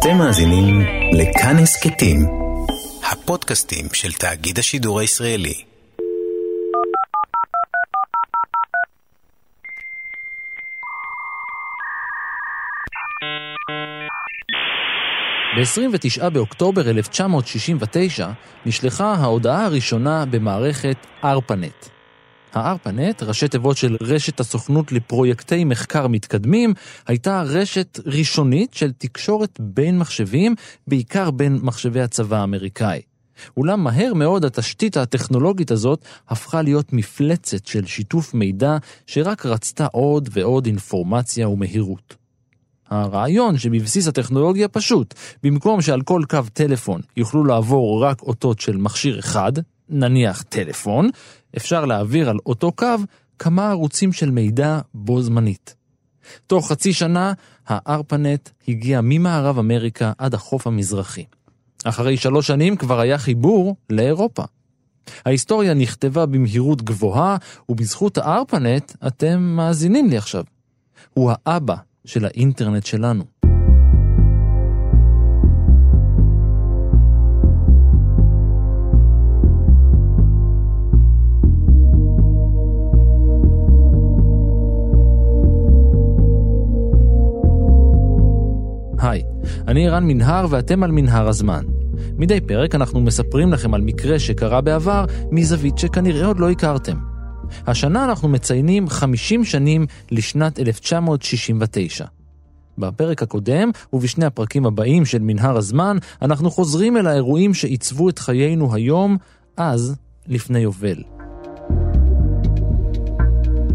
אתם מאזינים לכאן הסכתים, הפודקאסטים של תאגיד השידור הישראלי. ב-29 באוקטובר 1969 נשלחה ההודעה הראשונה במערכת ARPANET. הארפנט, ראשי תיבות של רשת הסוכנות לפרויקטי מחקר מתקדמים, הייתה רשת ראשונית של תקשורת בין מחשבים, בעיקר בין מחשבי הצבא האמריקאי. אולם מהר מאוד התשתית הטכנולוגית הזאת הפכה להיות מפלצת של שיתוף מידע שרק רצתה עוד ועוד אינפורמציה ומהירות. הרעיון שבבסיס הטכנולוגיה פשוט, במקום שעל כל קו טלפון יוכלו לעבור רק אותות של מכשיר אחד, נניח טלפון, אפשר להעביר על אותו קו כמה ערוצים של מידע בו זמנית. תוך חצי שנה, הארפנט הגיע ממערב אמריקה עד החוף המזרחי. אחרי שלוש שנים כבר היה חיבור לאירופה. ההיסטוריה נכתבה במהירות גבוהה, ובזכות הארפנט אתם מאזינים לי עכשיו. הוא האבא של האינטרנט שלנו. אני ערן מנהר ואתם על מנהר הזמן. מדי פרק אנחנו מספרים לכם על מקרה שקרה בעבר מזווית שכנראה עוד לא הכרתם. השנה אנחנו מציינים 50 שנים לשנת 1969. בפרק הקודם ובשני הפרקים הבאים של מנהר הזמן, אנחנו חוזרים אל האירועים שעיצבו את חיינו היום, אז לפני יובל.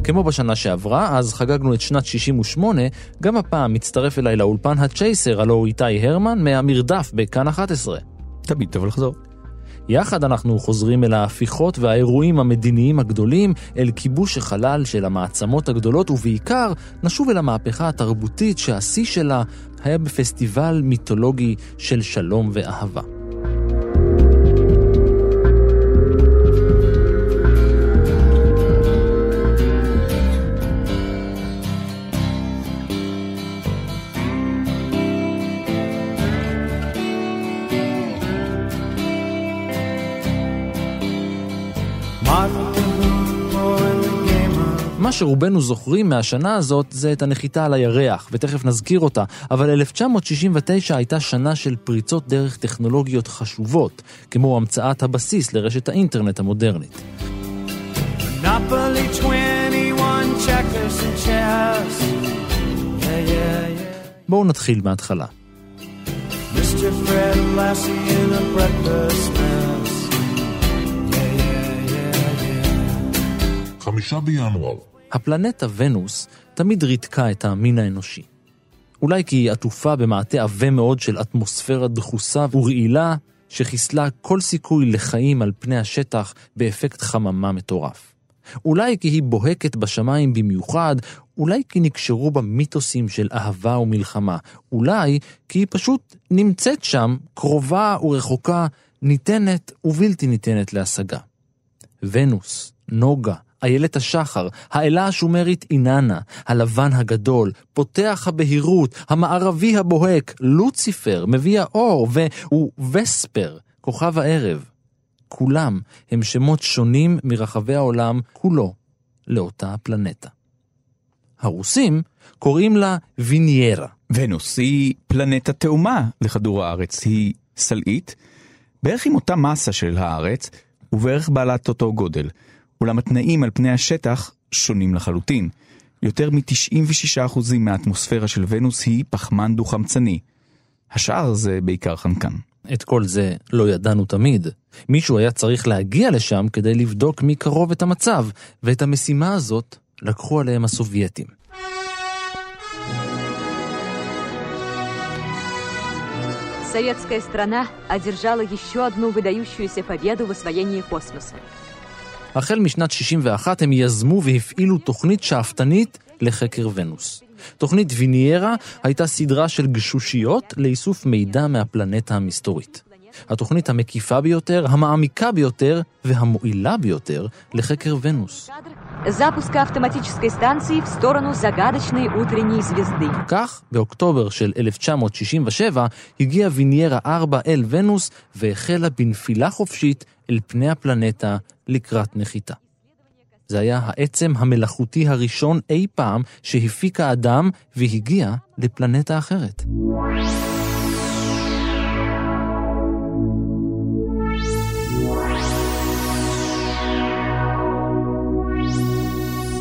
כמו בשנה שעברה, אז חגגנו את שנת 68, גם הפעם מצטרף אליי לאולפן הצ'ייסר, הלו הוא איתי הרמן, מהמרדף בכאן 11. תמיד טוב לחזור. יחד אנחנו חוזרים אל ההפיכות והאירועים המדיניים הגדולים, אל כיבוש החלל של המעצמות הגדולות, ובעיקר נשוב אל המהפכה התרבותית שהשיא שלה היה בפסטיבל מיתולוגי של שלום ואהבה. מה שרובנו זוכרים מהשנה הזאת זה את הנחיתה על הירח, ותכף נזכיר אותה, אבל 1969 הייתה שנה של פריצות דרך טכנולוגיות חשובות, כמו המצאת הבסיס לרשת האינטרנט המודרנית. בואו נתחיל מההתחלה. Mr. Fred Lassie in a breakfast mess. Yeah, yeah, yeah, yeah. חמישה בינואר הפלנטה ונוס תמיד ריתקה את המין האנושי. אולי כי היא עטופה במעטה עבה מאוד של אטמוספירה דחוסה ורעילה, שחיסלה כל סיכוי לחיים על פני השטח באפקט חממה מטורף. אולי כי היא בוהקת בשמיים במיוחד, אולי כי נקשרו בה מיתוסים של אהבה ומלחמה, אולי כי היא פשוט נמצאת שם, קרובה ורחוקה, ניתנת ובלתי ניתנת להשגה. ונוס, נוגה, איילת השחר, האלה השומרית איננה, הלבן הגדול, פותח הבהירות, המערבי הבוהק, לוציפר, מביא האור, והוא וספר, כוכב הערב. כולם הם שמות שונים מרחבי העולם כולו לאותה הפלנטה. הרוסים קוראים לה ויניירה. ונוס היא פלנטה תאומה לכדור הארץ, היא סלעית, בערך עם אותה מסה של הארץ, ובערך בעלת אותו גודל. אולם התנאים על פני השטח שונים לחלוטין. יותר מ-96% מהאטמוספירה של ונוס היא פחמן דו-חמצני. השאר זה בעיקר חנקן. את כל זה לא ידענו תמיד. מישהו היה צריך להגיע לשם כדי לבדוק מקרוב את המצב, ואת המשימה הזאת לקחו עליהם הסובייטים. Советская страна одержала еще одну выдающуюся победу в освоении космоса. החל משנת 61 הם יזמו והפעילו תוכנית שאפתנית לחקר ונוס. תוכנית ויניירה הייתה סדרה של גשושיות לאיסוף מידע מהפלנטה המסתורית. התוכנית המקיפה ביותר, המעמיקה ביותר והמועילה ביותר לחקר ונוס. запуска автоматической станции в сторону загадочной утренней звезды. כך, באוקטובר של 1967, הגיע ויניירה 4 אל ונוס והחלה בנפילה חופשית אל פני הפלנטה לקראת נחיתה. זה היה העצם המלאכותי הראשון אי פעם שהפיק האדם והגיע לפלנטה אחרת.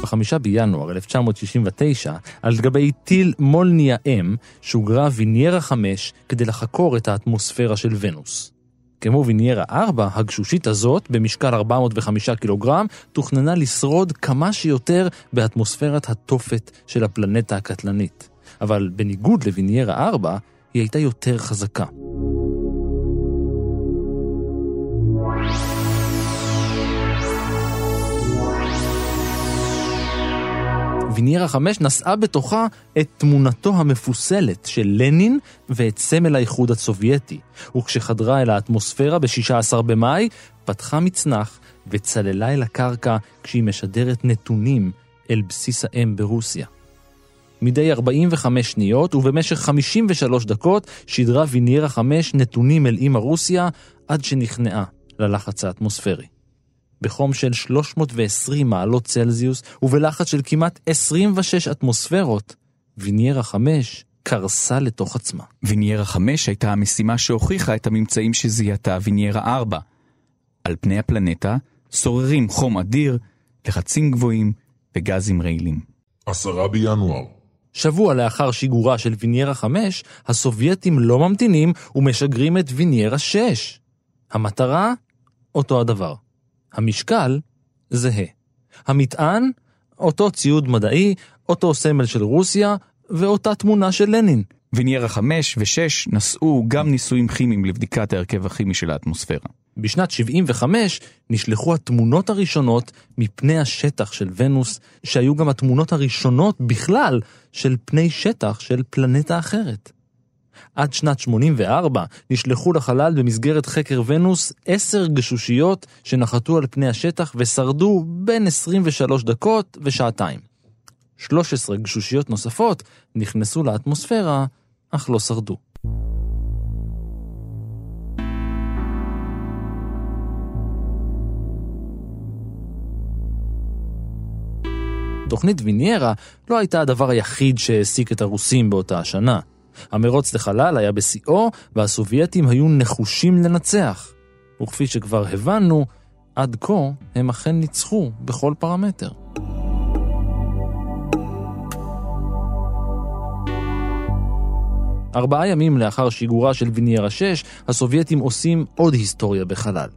בחמישה בינואר 1969, על גבי טיל מולניה M, שוגרה ויניירה 5 כדי לחקור את האטמוספירה של ונוס. כמו ויניירה 4, הגשושית הזאת, במשקל 405 קילוגרם, תוכננה לשרוד כמה שיותר באטמוספירת התופת של הפלנטה הקטלנית. אבל בניגוד לוויניירה 4, היא הייתה יותר חזקה. ויניירה 5 נשאה בתוכה את תמונתו המפוסלת של לנין ואת סמל האיחוד הסובייטי, וכשחדרה אל האטמוספירה ב-16 במאי, פתחה מצנח וצללה אל הקרקע כשהיא משדרת נתונים אל בסיס האם ברוסיה. מדי 45 שניות ובמשך 53 דקות שידרה ויניירה 5 נתונים אל אימא רוסיה עד שנכנעה ללחץ האטמוספרי. בחום של 320 מעלות צלזיוס ובלחץ של כמעט 26 אטמוספירות, ויניירה 5 קרסה לתוך עצמה. ויניירה 5 הייתה המשימה שהוכיחה את הממצאים שזיהתה ויניירה 4. על פני הפלנטה שוררים חום אדיר, לחצים גבוהים וגזים רעילים. עשרה בינואר. שבוע לאחר שיגורה של ויניירה 5, הסובייטים לא ממתינים ומשגרים את ויניירה 6. המטרה? אותו הדבר. המשקל זהה. המטען, אותו ציוד מדעי, אותו סמל של רוסיה ואותה תמונה של לנין. ויניירה 5 ו-6 נשאו גם ניסויים כימיים לבדיקת ההרכב הכימי של האטמוספירה. בשנת 75 נשלחו התמונות הראשונות מפני השטח של ונוס, שהיו גם התמונות הראשונות בכלל של פני שטח של פלנטה אחרת. עד שנת 84 נשלחו לחלל במסגרת חקר ונוס עשר גשושיות שנחתו על פני השטח ושרדו בין 23 דקות ושעתיים. 13 גשושיות נוספות נכנסו לאטמוספירה, אך לא שרדו. תוכנית ויניירה לא הייתה הדבר היחיד שהעסיק את הרוסים באותה השנה. המרוץ לחלל היה בשיאו, והסובייטים היו נחושים לנצח. וכפי שכבר הבנו, עד כה הם אכן ניצחו בכל פרמטר. ארבעה ימים לאחר שיגורה של ויניירה 6, הסובייטים עושים עוד היסטוריה בחלל.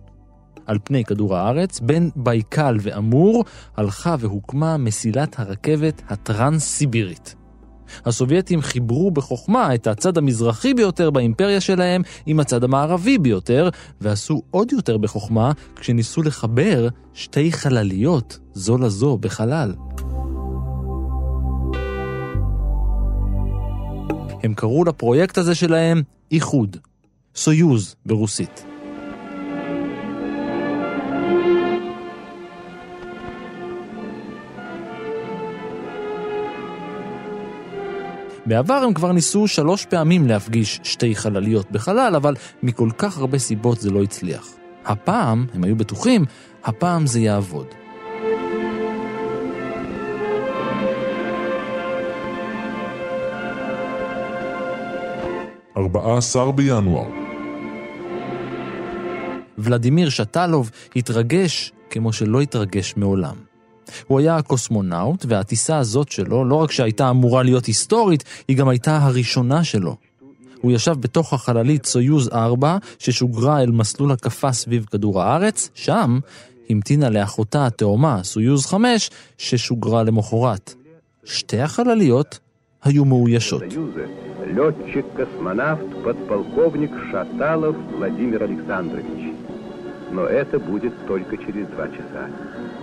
על פני כדור הארץ, בין בייקל ואמור, הלכה והוקמה מסילת הרכבת הטרנס-סיבירית. הסובייטים חיברו בחוכמה את הצד המזרחי ביותר באימפריה שלהם עם הצד המערבי ביותר, ועשו עוד יותר בחוכמה כשניסו לחבר שתי חלליות זו לזו בחלל. הם קראו לפרויקט הזה שלהם איחוד, סויוז ברוסית. בעבר הם כבר ניסו שלוש פעמים להפגיש שתי חלליות בחלל, אבל מכל כך הרבה סיבות זה לא הצליח. הפעם, הם היו בטוחים, הפעם זה יעבוד. ארבעה עשר בינואר. ולדימיר שטלוב התרגש כמו שלא התרגש מעולם. הוא היה הקוסמונאוט, והטיסה הזאת שלו, לא רק שהייתה אמורה להיות היסטורית, היא גם הייתה הראשונה שלו. הוא ישב בתוך החללית סויוז 4, ששוגרה אל מסלול הקפה סביב כדור הארץ, שם המתינה לאחותה התאומה, סויוז 5, ששוגרה למחרת. שתי החלליות היו מאוישות. летчик-космонавт, подполковник Шаталов Владимир Александрович. Но это будет только через два часа.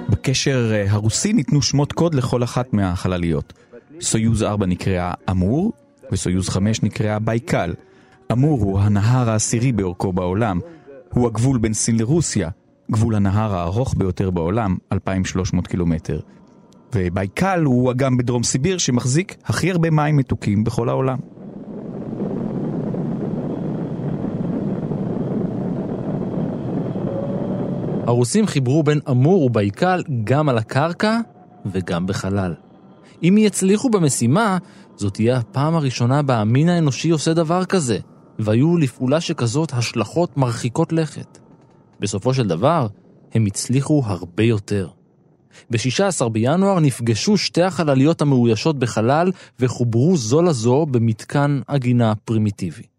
בקשר אה, הרוסי ניתנו שמות קוד לכל אחת מהחלליות. סויוז 4 נקראה אמור, וסויוז 5 נקראה בייקל. אמור הוא הנהר העשירי באורכו בעולם. הוא הגבול בין סין לרוסיה, גבול הנהר הארוך ביותר בעולם, 2,300 קילומטר. ובייקל הוא אגם בדרום סיביר שמחזיק הכי הרבה מים מתוקים בכל העולם. הרוסים חיברו בין אמור ובייקל גם על הקרקע וגם בחלל. אם יצליחו במשימה, זאת תהיה הפעם הראשונה בה המין האנושי עושה דבר כזה, והיו לפעולה שכזאת השלכות מרחיקות לכת. בסופו של דבר, הם הצליחו הרבה יותר. ב-16 בינואר נפגשו שתי החלליות המאוישות בחלל וחוברו זו לזו במתקן עגינה פרימיטיבי.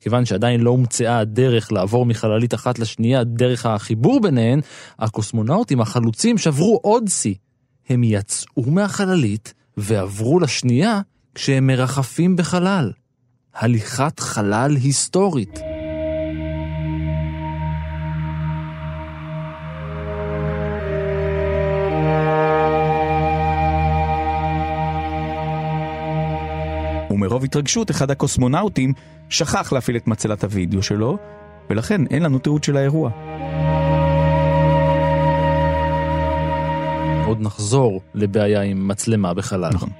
כיוון שעדיין לא הומצאה הדרך לעבור מחללית אחת לשנייה דרך החיבור ביניהן, הקוסמונאוטים החלוצים שברו עוד שיא. הם יצאו מהחללית ועברו לשנייה כשהם מרחפים בחלל. הליכת חלל היסטורית. ומרוב התרגשות אחד הקוסמונאוטים שכח להפעיל את מצלת הוידאו שלו, ולכן אין לנו תיעוד של האירוע. עוד נחזור לבעיה עם מצלמה בחלל. נכון.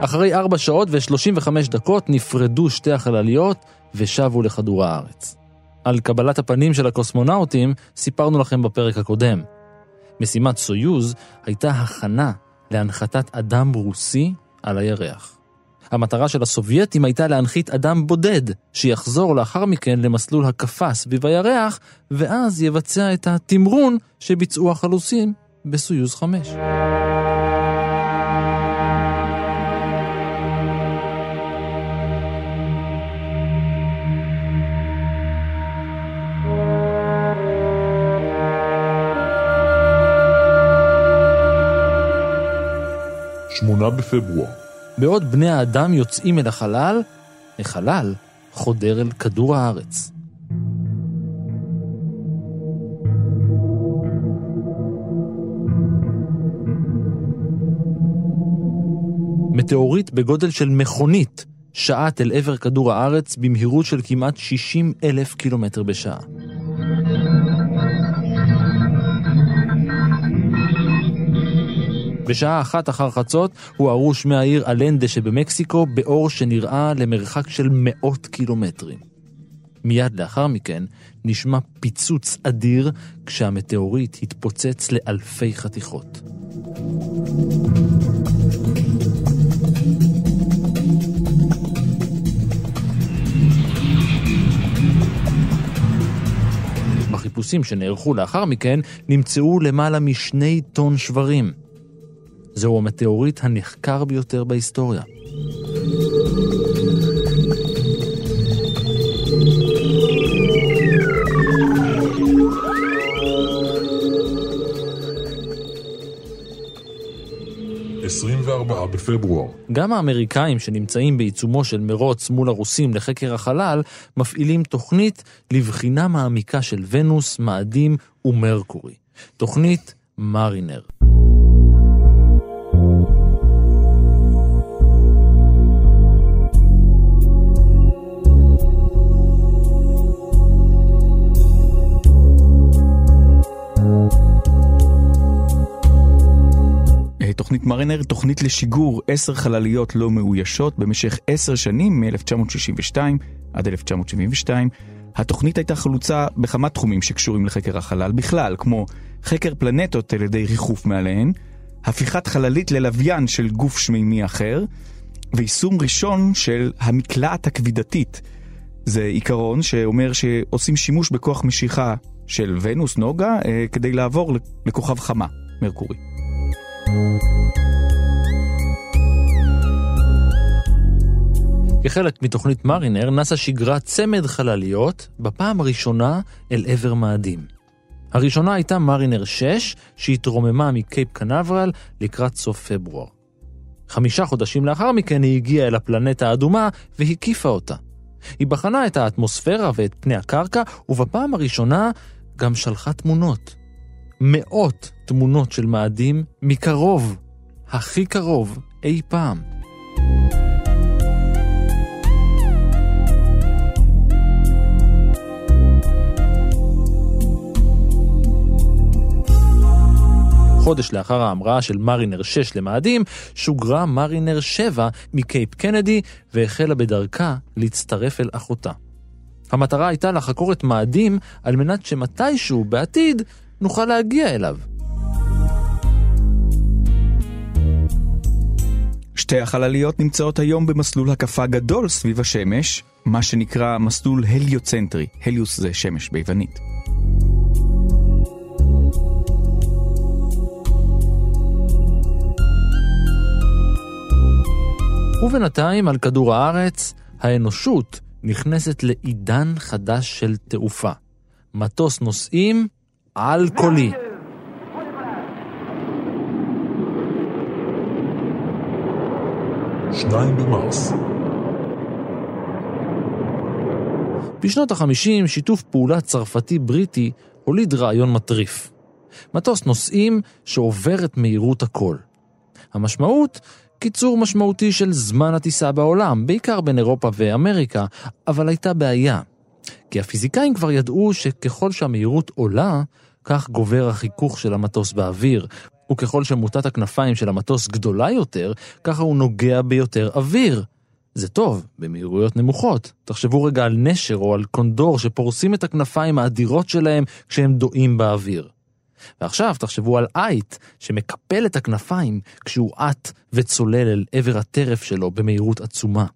אחרי 4 שעות ו-35 דקות נפרדו שתי החלליות ושבו לכדור הארץ. על קבלת הפנים של הקוסמונאוטים סיפרנו לכם בפרק הקודם. משימת סויוז הייתה הכנה להנחתת אדם רוסי על הירח. המטרה של הסובייטים הייתה להנחית אדם בודד, שיחזור לאחר מכן למסלול הקפה סביב הירח, ואז יבצע את התמרון שביצעו החלוצים בסויוז 5. שמונה בפברואר. בעוד בני האדם יוצאים אל החלל, החלל חודר אל כדור הארץ. מטאוריט בגודל של מכונית שעט אל עבר כדור הארץ במהירות של כמעט 60 אלף קילומטר בשעה. בשעה אחת אחר חצות הוארו שמי העיר אלנדה שבמקסיקו באור שנראה למרחק של מאות קילומטרים. מיד לאחר מכן נשמע פיצוץ אדיר כשהמטאוריט התפוצץ לאלפי חתיכות. בחיפושים שנערכו לאחר מכן נמצאו למעלה משני טון שברים. זהו המטאוריט הנחקר ביותר בהיסטוריה. בפברואר. גם האמריקאים שנמצאים בעיצומו של מרוץ מול הרוסים לחקר החלל, מפעילים תוכנית לבחינה מעמיקה של ונוס, מאדים ומרקורי. תוכנית מרינר. תוכנית מרינר, תוכנית לשיגור עשר חלליות לא מאוישות במשך עשר שנים, מ-1962 עד 1972. התוכנית הייתה חלוצה בכמה תחומים שקשורים לחקר החלל בכלל, כמו חקר פלנטות על ידי ריחוף מעליהן, הפיכת חללית ללוויין של גוף שמימי אחר, ויישום ראשון של המקלעת הכבידתית. זה עיקרון שאומר שעושים שימוש בכוח משיכה של ונוס, נוגה, אה, כדי לעבור לכוכב חמה, מרקורי. כחלק מתוכנית מרינר, נאס"א שיגרה צמד חלליות בפעם הראשונה אל עבר מאדים. הראשונה הייתה מרינר 6, שהתרוממה מקייפ קנברל לקראת סוף פברואר. חמישה חודשים לאחר מכן היא הגיעה אל הפלנטה האדומה והקיפה אותה. היא בחנה את האטמוספירה ואת פני הקרקע, ובפעם הראשונה גם שלחה תמונות. מאות תמונות של מאדים מקרוב, הכי קרוב אי פעם. חודש לאחר ההמראה של מרינר 6 למאדים, שוגרה מרינר 7 מקייפ קנדי והחלה בדרכה להצטרף אל אחותה. המטרה הייתה לחקור את מאדים על מנת שמתישהו בעתיד נוכל להגיע אליו. שתי החלליות נמצאות היום במסלול הקפה גדול סביב השמש, מה שנקרא מסלול הליוצנטרי, הליוס זה שמש ביוונית. ובינתיים על כדור הארץ, האנושות נכנסת לעידן חדש של תעופה. מטוס נוסעים על קולי. שניים במרס. בשנות ה-50 שיתוף פעולה צרפתי-בריטי הוליד רעיון מטריף. מטוס נוסעים שעובר את מהירות הכל. המשמעות, קיצור משמעותי של זמן הטיסה בעולם, בעיקר בין אירופה ואמריקה, אבל הייתה בעיה. כי הפיזיקאים כבר ידעו שככל שהמהירות עולה, כך גובר החיכוך של המטוס באוויר, וככל שמוטת הכנפיים של המטוס גדולה יותר, ככה הוא נוגע ביותר אוויר. זה טוב, במהירויות נמוכות. תחשבו רגע על נשר או על קונדור שפורסים את הכנפיים האדירות שלהם כשהם דועים באוויר. ועכשיו תחשבו על אייט שמקפל את הכנפיים כשהוא עט וצולל אל עבר הטרף שלו במהירות עצומה.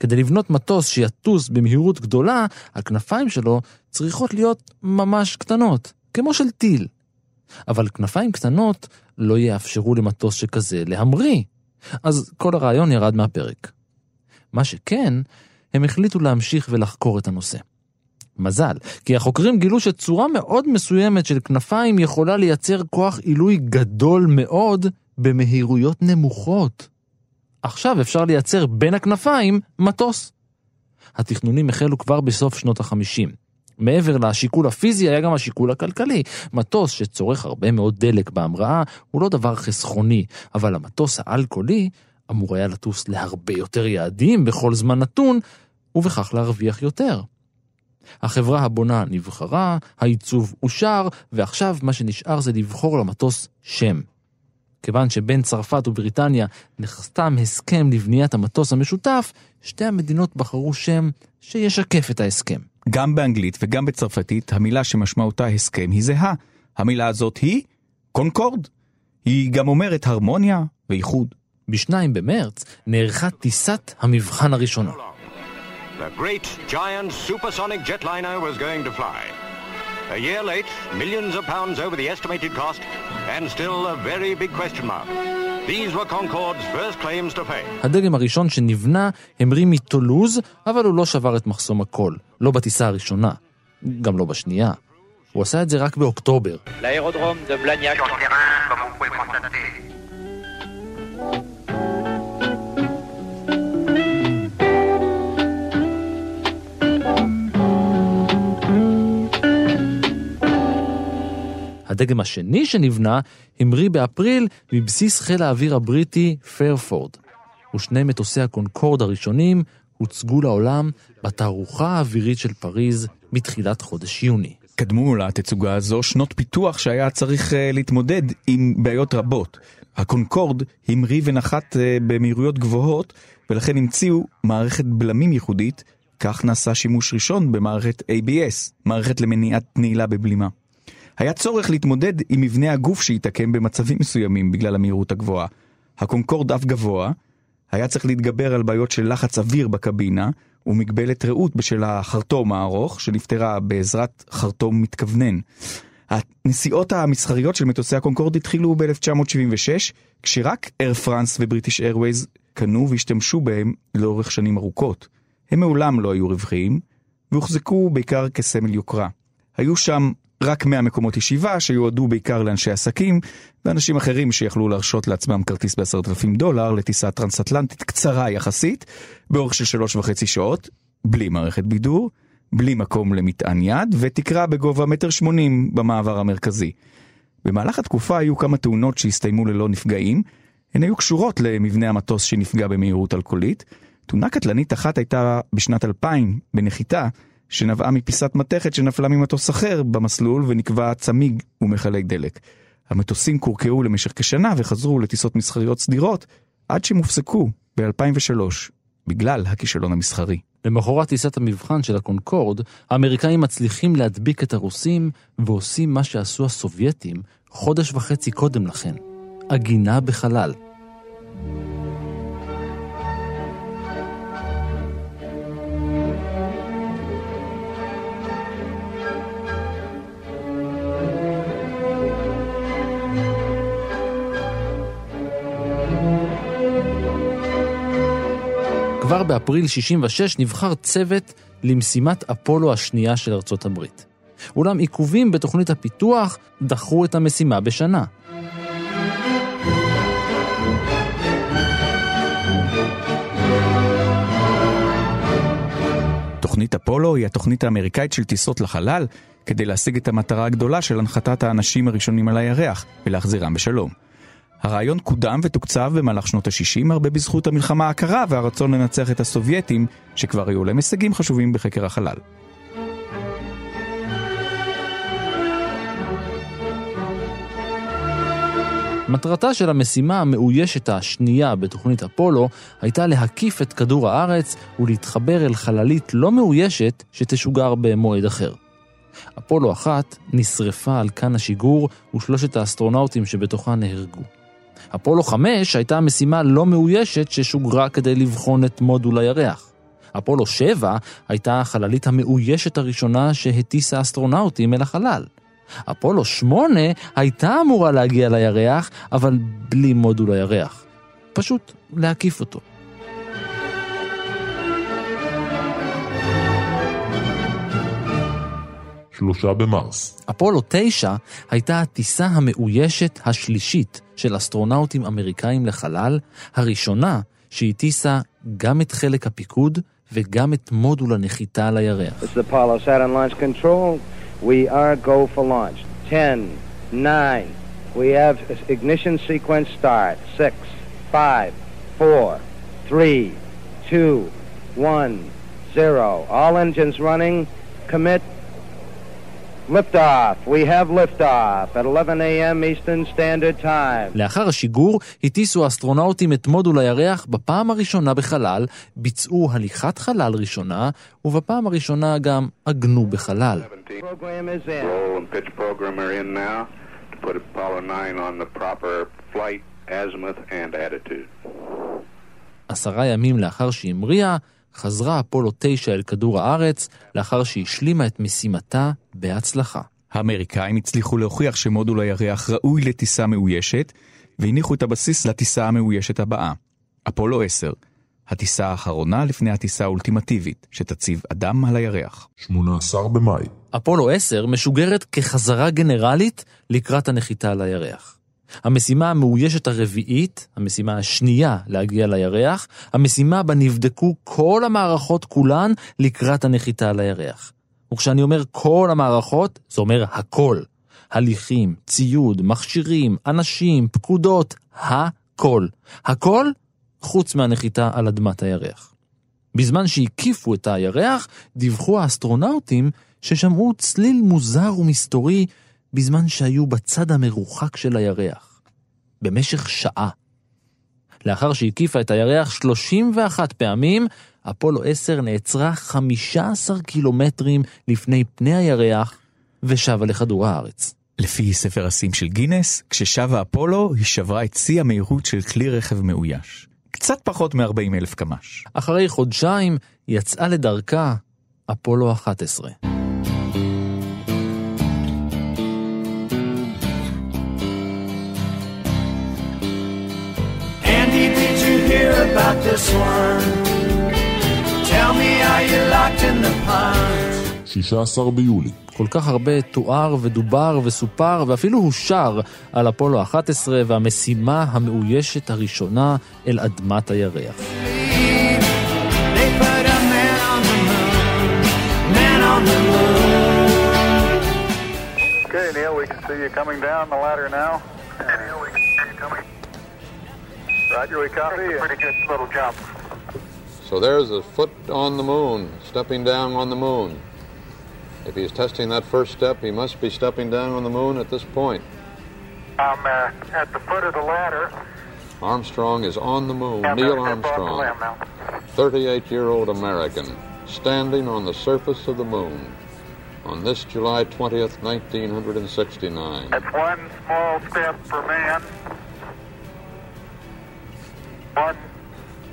כדי לבנות מטוס שיטוס במהירות גדולה, הכנפיים שלו צריכות להיות ממש קטנות, כמו של טיל. אבל כנפיים קטנות לא יאפשרו למטוס שכזה להמריא. אז כל הרעיון ירד מהפרק. מה שכן, הם החליטו להמשיך ולחקור את הנושא. מזל, כי החוקרים גילו שצורה מאוד מסוימת של כנפיים יכולה לייצר כוח עילוי גדול מאוד במהירויות נמוכות. עכשיו אפשר לייצר בין הכנפיים מטוס. התכנונים החלו כבר בסוף שנות החמישים. מעבר לשיקול הפיזי היה גם השיקול הכלכלי. מטוס שצורך הרבה מאוד דלק בהמראה הוא לא דבר חסכוני, אבל המטוס האלכוהולי אמור היה לטוס להרבה יותר יעדים בכל זמן נתון, ובכך להרוויח יותר. החברה הבונה נבחרה, העיצוב אושר, ועכשיו מה שנשאר זה לבחור למטוס שם. כיוון שבין צרפת ובריטניה נחתם הסכם לבניית המטוס המשותף, שתי המדינות בחרו שם שישקף את ההסכם. גם באנגלית וגם בצרפתית המילה שמשמעותה הסכם היא זהה. המילה הזאת היא קונקורד. היא גם אומרת הרמוניה ואיחוד. ב-2 במרץ נערכה טיסת המבחן הראשונה. The great, giant, supersonic jetliner was going to fly. A year late, millions of pounds over the estimated cost, and still a very big question mark. These were Concorde's first claims to fame. הדגם הראשון שנבנה המריא מטולוז, אבל הוא לא שבר את מחסום הקול. לא בטיסה הראשונה, גם לא בשנייה. הוא עשה את זה רק באוקטובר. L'aérodrome de Blagnac. הדגם השני שנבנה המריא באפריל מבסיס חיל האוויר הבריטי פיירפורד. ושני מטוסי הקונקורד הראשונים הוצגו לעולם בתערוכה האווירית של פריז בתחילת חודש יוני. קדמו לתצוגה הזו שנות פיתוח שהיה צריך אה, להתמודד עם בעיות רבות. הקונקורד המריא ונחת אה, במהירויות גבוהות, ולכן המציאו מערכת בלמים ייחודית, כך נעשה שימוש ראשון במערכת ABS, מערכת למניעת נעילה בבלימה. היה צורך להתמודד עם מבנה הגוף שהתעקם במצבים מסוימים בגלל המהירות הגבוהה. הקונקורד אף גבוה, היה צריך להתגבר על בעיות של לחץ אוויר בקבינה ומגבלת ראות בשל החרטום הארוך שנפתרה בעזרת חרטום מתכוונן. הנסיעות המסחריות של מטוסי הקונקורד התחילו ב-1976, כשרק אייר פרנס ובריטיש איירווייז קנו והשתמשו בהם לאורך שנים ארוכות. הם מעולם לא היו רווחיים, והוחזקו בעיקר כסמל יוקרה. היו שם רק 100 מקומות ישיבה שיועדו בעיקר לאנשי עסקים ואנשים אחרים שיכלו להרשות לעצמם כרטיס ב-10,000 דולר לטיסה טרנס-אטלנטית קצרה יחסית, באורך של שלוש וחצי שעות, בלי מערכת בידור, בלי מקום למטען יד ותקרה בגובה מטר שמונים במעבר המרכזי. במהלך התקופה היו כמה תאונות שהסתיימו ללא נפגעים, הן היו קשורות למבנה המטוס שנפגע במהירות אלכוהולית. תאונה קטלנית אחת הייתה בשנת 2000 בנחיתה, שנבעה מפיסת מתכת שנפלה ממטוס אחר במסלול ונקבע צמיג ומכלי דלק. המטוסים קורקעו למשך כשנה וחזרו לטיסות מסחריות סדירות, עד שהם הופסקו ב-2003, בגלל הכישלון המסחרי. למחרת טיסת המבחן של הקונקורד, האמריקאים מצליחים להדביק את הרוסים ועושים מה שעשו הסובייטים חודש וחצי קודם לכן, עגינה בחלל. כבר באפריל 66 נבחר צוות למשימת אפולו השנייה של ארצות הברית. אולם עיכובים בתוכנית הפיתוח דחו את המשימה בשנה. תוכנית אפולו היא התוכנית האמריקאית של טיסות לחלל, כדי להשיג את המטרה הגדולה של הנחתת האנשים הראשונים על הירח ולהחזירם בשלום. הרעיון קודם ותוקצב במהלך שנות ה-60 הרבה בזכות המלחמה הקרה והרצון לנצח את הסובייטים, שכבר היו להם הישגים חשובים בחקר החלל. מטרתה של המשימה המאוישת השנייה בתוכנית אפולו הייתה להקיף את כדור הארץ ולהתחבר אל חללית לא מאוישת שתשוגר במועד אחר. אפולו אחת נשרפה על כאן השיגור ושלושת האסטרונאוטים שבתוכה נהרגו. אפולו 5 הייתה משימה לא מאוישת ששוגרה כדי לבחון את מודול הירח. אפולו 7 הייתה החללית המאוישת הראשונה שהטיסה אסטרונאוטים אל החלל. אפולו 8 הייתה אמורה להגיע לירח, אבל בלי מודול הירח. פשוט להקיף אותו. שלושה במרס. אפולו 9 הייתה הטיסה המאוישת השלישית של אסטרונאוטים אמריקאים לחלל, הראשונה שהטיסה גם את חלק הפיקוד וגם את מודול הנחיתה על הירח. We are go for launch. 10, 9. We have ignition sequence start. 6, 5, 4, 3, 2, 1, 0. All engines running. Commit. Liftoff. We have liftoff at 11 a.m. Eastern Standard Time. לאחר השיגור הטיסו האסטרונאוטים את מודול הירח בפעם הראשונה בחלל, ביצעו הליכת חלל ראשונה, ובפעם הראשונה גם עגנו בחלל. Program is in. Roll and pitch program are in now to put Apollo 9 on the proper flight, azimuth, and attitude. עשרה ימים לאחר שהמריאה, חזרה אפולו 9 אל כדור הארץ, לאחר שהשלימה את משימתה בהצלחה. האמריקאים הצליחו להוכיח שמודול הירח ראוי לטיסה מאוישת, והניחו את הבסיס לטיסה המאוישת הבאה, אפולו 10, הטיסה האחרונה לפני הטיסה האולטימטיבית, שתציב אדם על הירח. 18 במאי. אפולו 10 משוגרת כחזרה גנרלית לקראת הנחיתה על הירח. המשימה המאוישת הרביעית, המשימה השנייה להגיע לירח, המשימה בה נבדקו כל המערכות כולן לקראת הנחיתה על הירח. וכשאני אומר כל המערכות, זה אומר הכל. הליכים, ציוד, מכשירים, אנשים, פקודות, הכל. הכל חוץ מהנחיתה על אדמת הירח. בזמן שהקיפו את הירח, דיווחו האסטרונאוטים ששמעו צליל מוזר ומסתורי בזמן שהיו בצד המרוחק של הירח. במשך שעה. לאחר שהקיפה את הירח 31 פעמים, אפולו 10 נעצרה 15 קילומטרים לפני פני הירח ושבה לכדור הארץ. לפי ספר השיאים של גינס, כששבה אפולו, היא שברה את שיא המהירות של כלי רכב מאויש. קצת פחות מ-40 אלף קמ"ש. אחרי חודשיים יצאה לדרכה אפולו 11. About this one? Tell me how you locked in the pond. 16 ביולי. כל כך הרבה תואר ודובר וסופר ואפילו הושר על אפולו 11 והמשימה המאוישת הראשונה אל אדמת הירח. Okay, Neil, we can see you coming down the ladder now. Neil, Roger, we copy. Pretty good little jump. So there's a foot on the moon, stepping down on the moon. If he's testing that first step, he must be stepping down on the moon at this point. I'm uh, at the foot of the ladder. Armstrong is on the moon. Yeah, Neil they're- they're above the Armstrong, 38 year old American, standing on the surface of the moon on this July 20th, 1969. That's one small step for man, one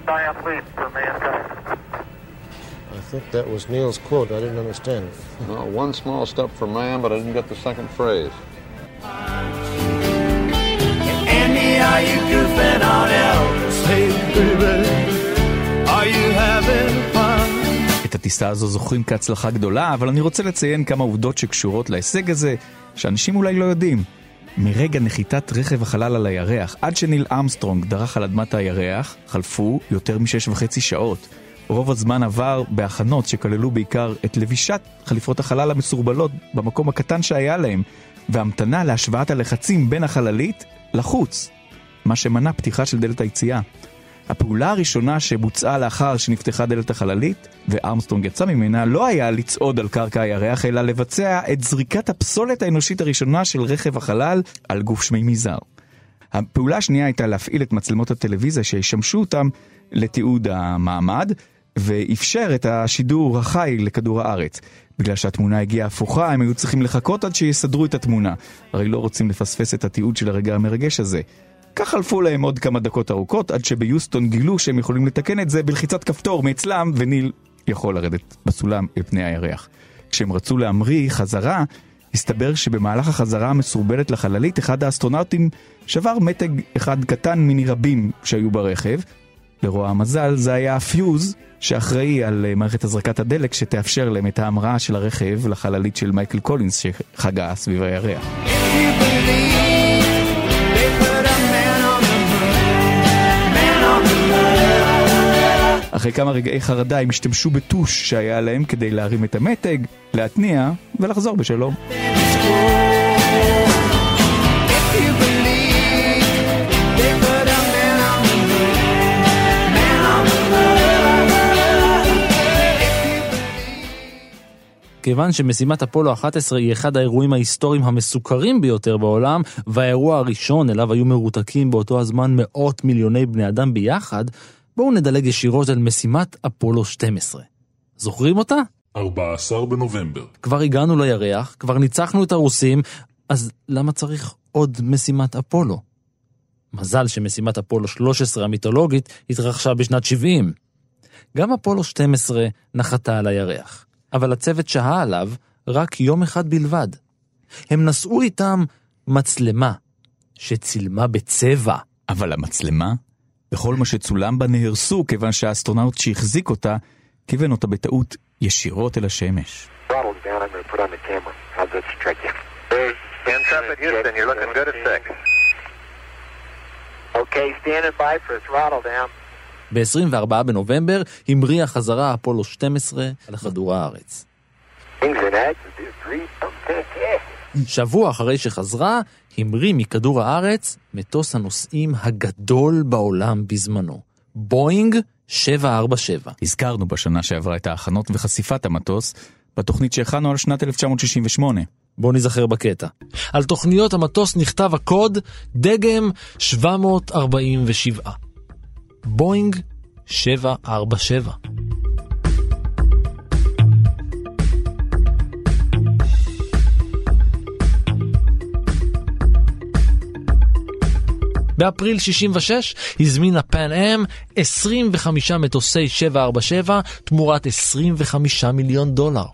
giant leap for mankind. I think that was Neil's quote. I didn't understand it. No, one small step for man, but I didn't get the second phrase. Andy, are you goofing on Elvis? Hey, baby, are you having fun? את הטיסה הזו זוכרים כהצלחה גדולה, אבל אני רוצה לציין כמה עובדות שקשורות להישג הזה, שאנשים אולי לא יודעים. מרגע נחיתת רכב החלל על הירח עד שניל אמסטרונג דרך על אדמת הירח, חלפו יותר משש וחצי שעות. רוב הזמן עבר בהכנות שכללו בעיקר את לבישת חליפות החלל המסורבלות במקום הקטן שהיה להם, והמתנה להשוואת הלחצים בין החללית לחוץ, מה שמנע פתיחה של דלת היציאה. הפעולה הראשונה שבוצעה לאחר שנפתחה דלת החללית, וארמסטרונג יצא ממנה, לא היה לצעוד על קרקע הירח, אלא לבצע את זריקת הפסולת האנושית הראשונה של רכב החלל על גוף שמימי זר. הפעולה השנייה הייתה להפעיל את מצלמות הטלוויזיה שישמשו אותם לתיעוד המעמד, ואפשר את השידור החי לכדור הארץ. בגלל שהתמונה הגיעה הפוכה, הם היו צריכים לחכות עד שיסדרו את התמונה. הרי לא רוצים לפספס את התיעוד של הרגע המרגש הזה. כך חלפו להם עוד כמה דקות ארוכות, עד שביוסטון גילו שהם יכולים לתקן את זה בלחיצת כפתור מאצלם, וניל יכול לרדת בסולם אל פני הירח. כשהם רצו להמריא חזרה, הסתבר שבמהלך החזרה המסורבלת לחללית, אחד האסטרונאוטים שבר מתג אחד קטן מני רבים שהיו ברכב. לרוע המזל, זה היה הפיוז שאחראי על אה, מערכת הזרקת הדלק שתאפשר להם את ההמראה של הרכב לחללית של מייקל קולינס שחגה סביב הירח. אחרי כמה רגעי חרדה הם השתמשו בטוש שהיה להם כדי להרים את המתג, להתניע ולחזור בשלום. כיוון שמשימת אפולו 11 היא אחד האירועים ההיסטוריים המסוכרים ביותר בעולם, והאירוע הראשון אליו היו מרותקים באותו הזמן מאות מיליוני בני אדם ביחד, בואו נדלג ישירות אל משימת אפולו 12. זוכרים אותה? 14 בנובמבר. כבר הגענו לירח, כבר ניצחנו את הרוסים, אז למה צריך עוד משימת אפולו? מזל שמשימת אפולו 13 המיתולוגית התרחשה בשנת 70. גם אפולו 12 נחתה על הירח, אבל הצוות שהה עליו רק יום אחד בלבד. הם נשאו איתם מצלמה, שצילמה בצבע. אבל המצלמה וכל מה שצולם בה נהרסו כיוון שהאסטרונאוט שהחזיק אותה כיוון אותה בטעות ישירות אל השמש. Throttle's down. I'm going to put on the camera. How's that strike you? Intrepid Houston, you're looking good at six. Okay, standing by for a throttle down. ב-24 בנובמבר המריאה חזרה אפולו 12 על כדור הארץ. Things. שבוע אחרי שחזרה, המריא מכדור הארץ מטוס הנוסעים הגדול בעולם בזמנו, בואינג 747. הזכרנו בשנה שעברה את ההכנות וחשיפת המטוס בתוכנית שהכנו על שנת 1968. בואו נזכר בקטע. על תוכניות המטוס נכתב הקוד דגם 747. בואינג 747. באפריל 66 הזמינה פן אם 25 מטוסי 747 תמורת 25 מיליון דולר.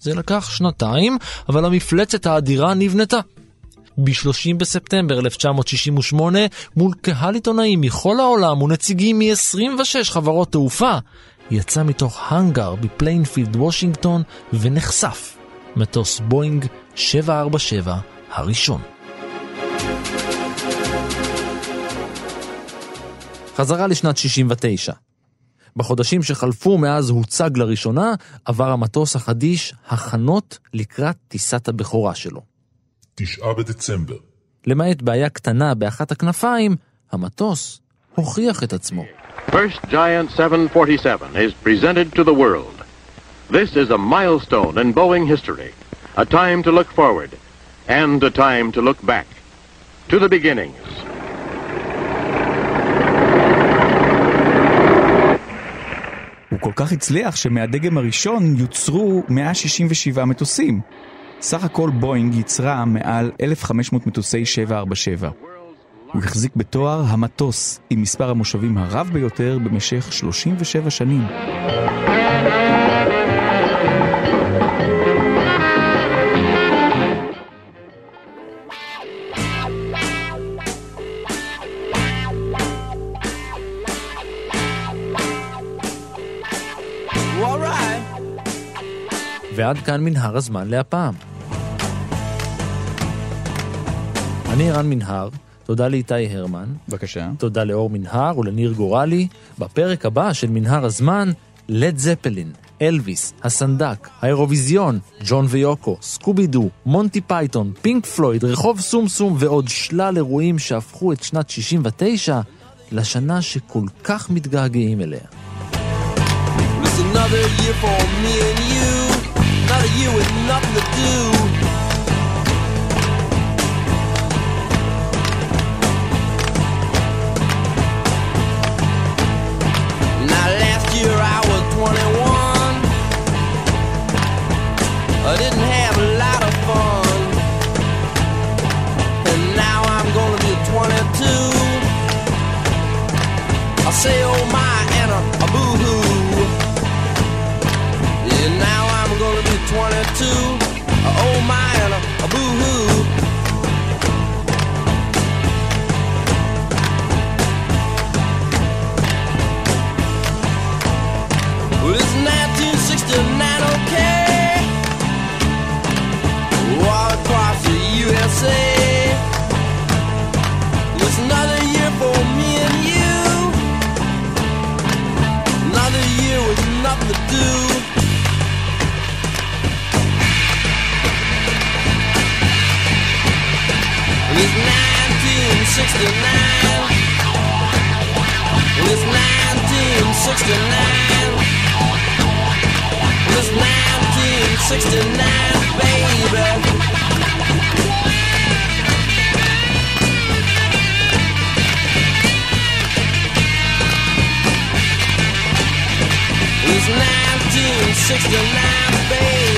זה לקח שנתיים, אבל המפלצת האדירה נבנתה. ב-30 בספטמבר 1968, מול קהל עיתונאים מכל העולם ונציגים מ-26 חברות תעופה, יצא מתוך האנגר בפיין פילד וושינגטון ונחשף מטוס בואינג 747 הראשון. חזרה לשנת 69. בחודשים שחלפו מאז הוצג לראשונה, עבר המטוס החדיש הכנות לקראת טיסת הבכורה שלו. תשעה בדצמבר. למעט בעיה קטנה באחת הכנפיים, המטוס הוכיח את עצמו. First Giant 747 is presented to the world. This is a milestone in Boeing history, a time to look forward and a time to look back. to the beginnings. הוא כל כך הצליח שמהדגם הראשון יוצרו 167 מטוסים. סך הכל בואינג יצרה מעל 1,500 מטוסי 747. הוא החזיק בתואר המטוס עם מספר המושבים הרב ביותר במשך 37 שנים. ועד כאן מנהר הזמן להפעם. אני רן מנהר, תודה לאיתי הרמן. בבקשה. תודה לאור מנהר ולניר גורלי. בפרק הבא של מנהר הזמן, לד זפלין, אלוויס, הסנדק, האירוויזיון, ג'ון ויוקו, סקובי דו, מונטי פייתון, פינק פלויד, רחוב סומסום ועוד שלל אירועים שהפכו את שנת 69 לשנה שכל כך מתגעגעים אליה. another year for me and you, None of you with nothing to do. 22. Oh my and a, a boo hoo. 1969. it's 1969, baby. It's 1969, baby.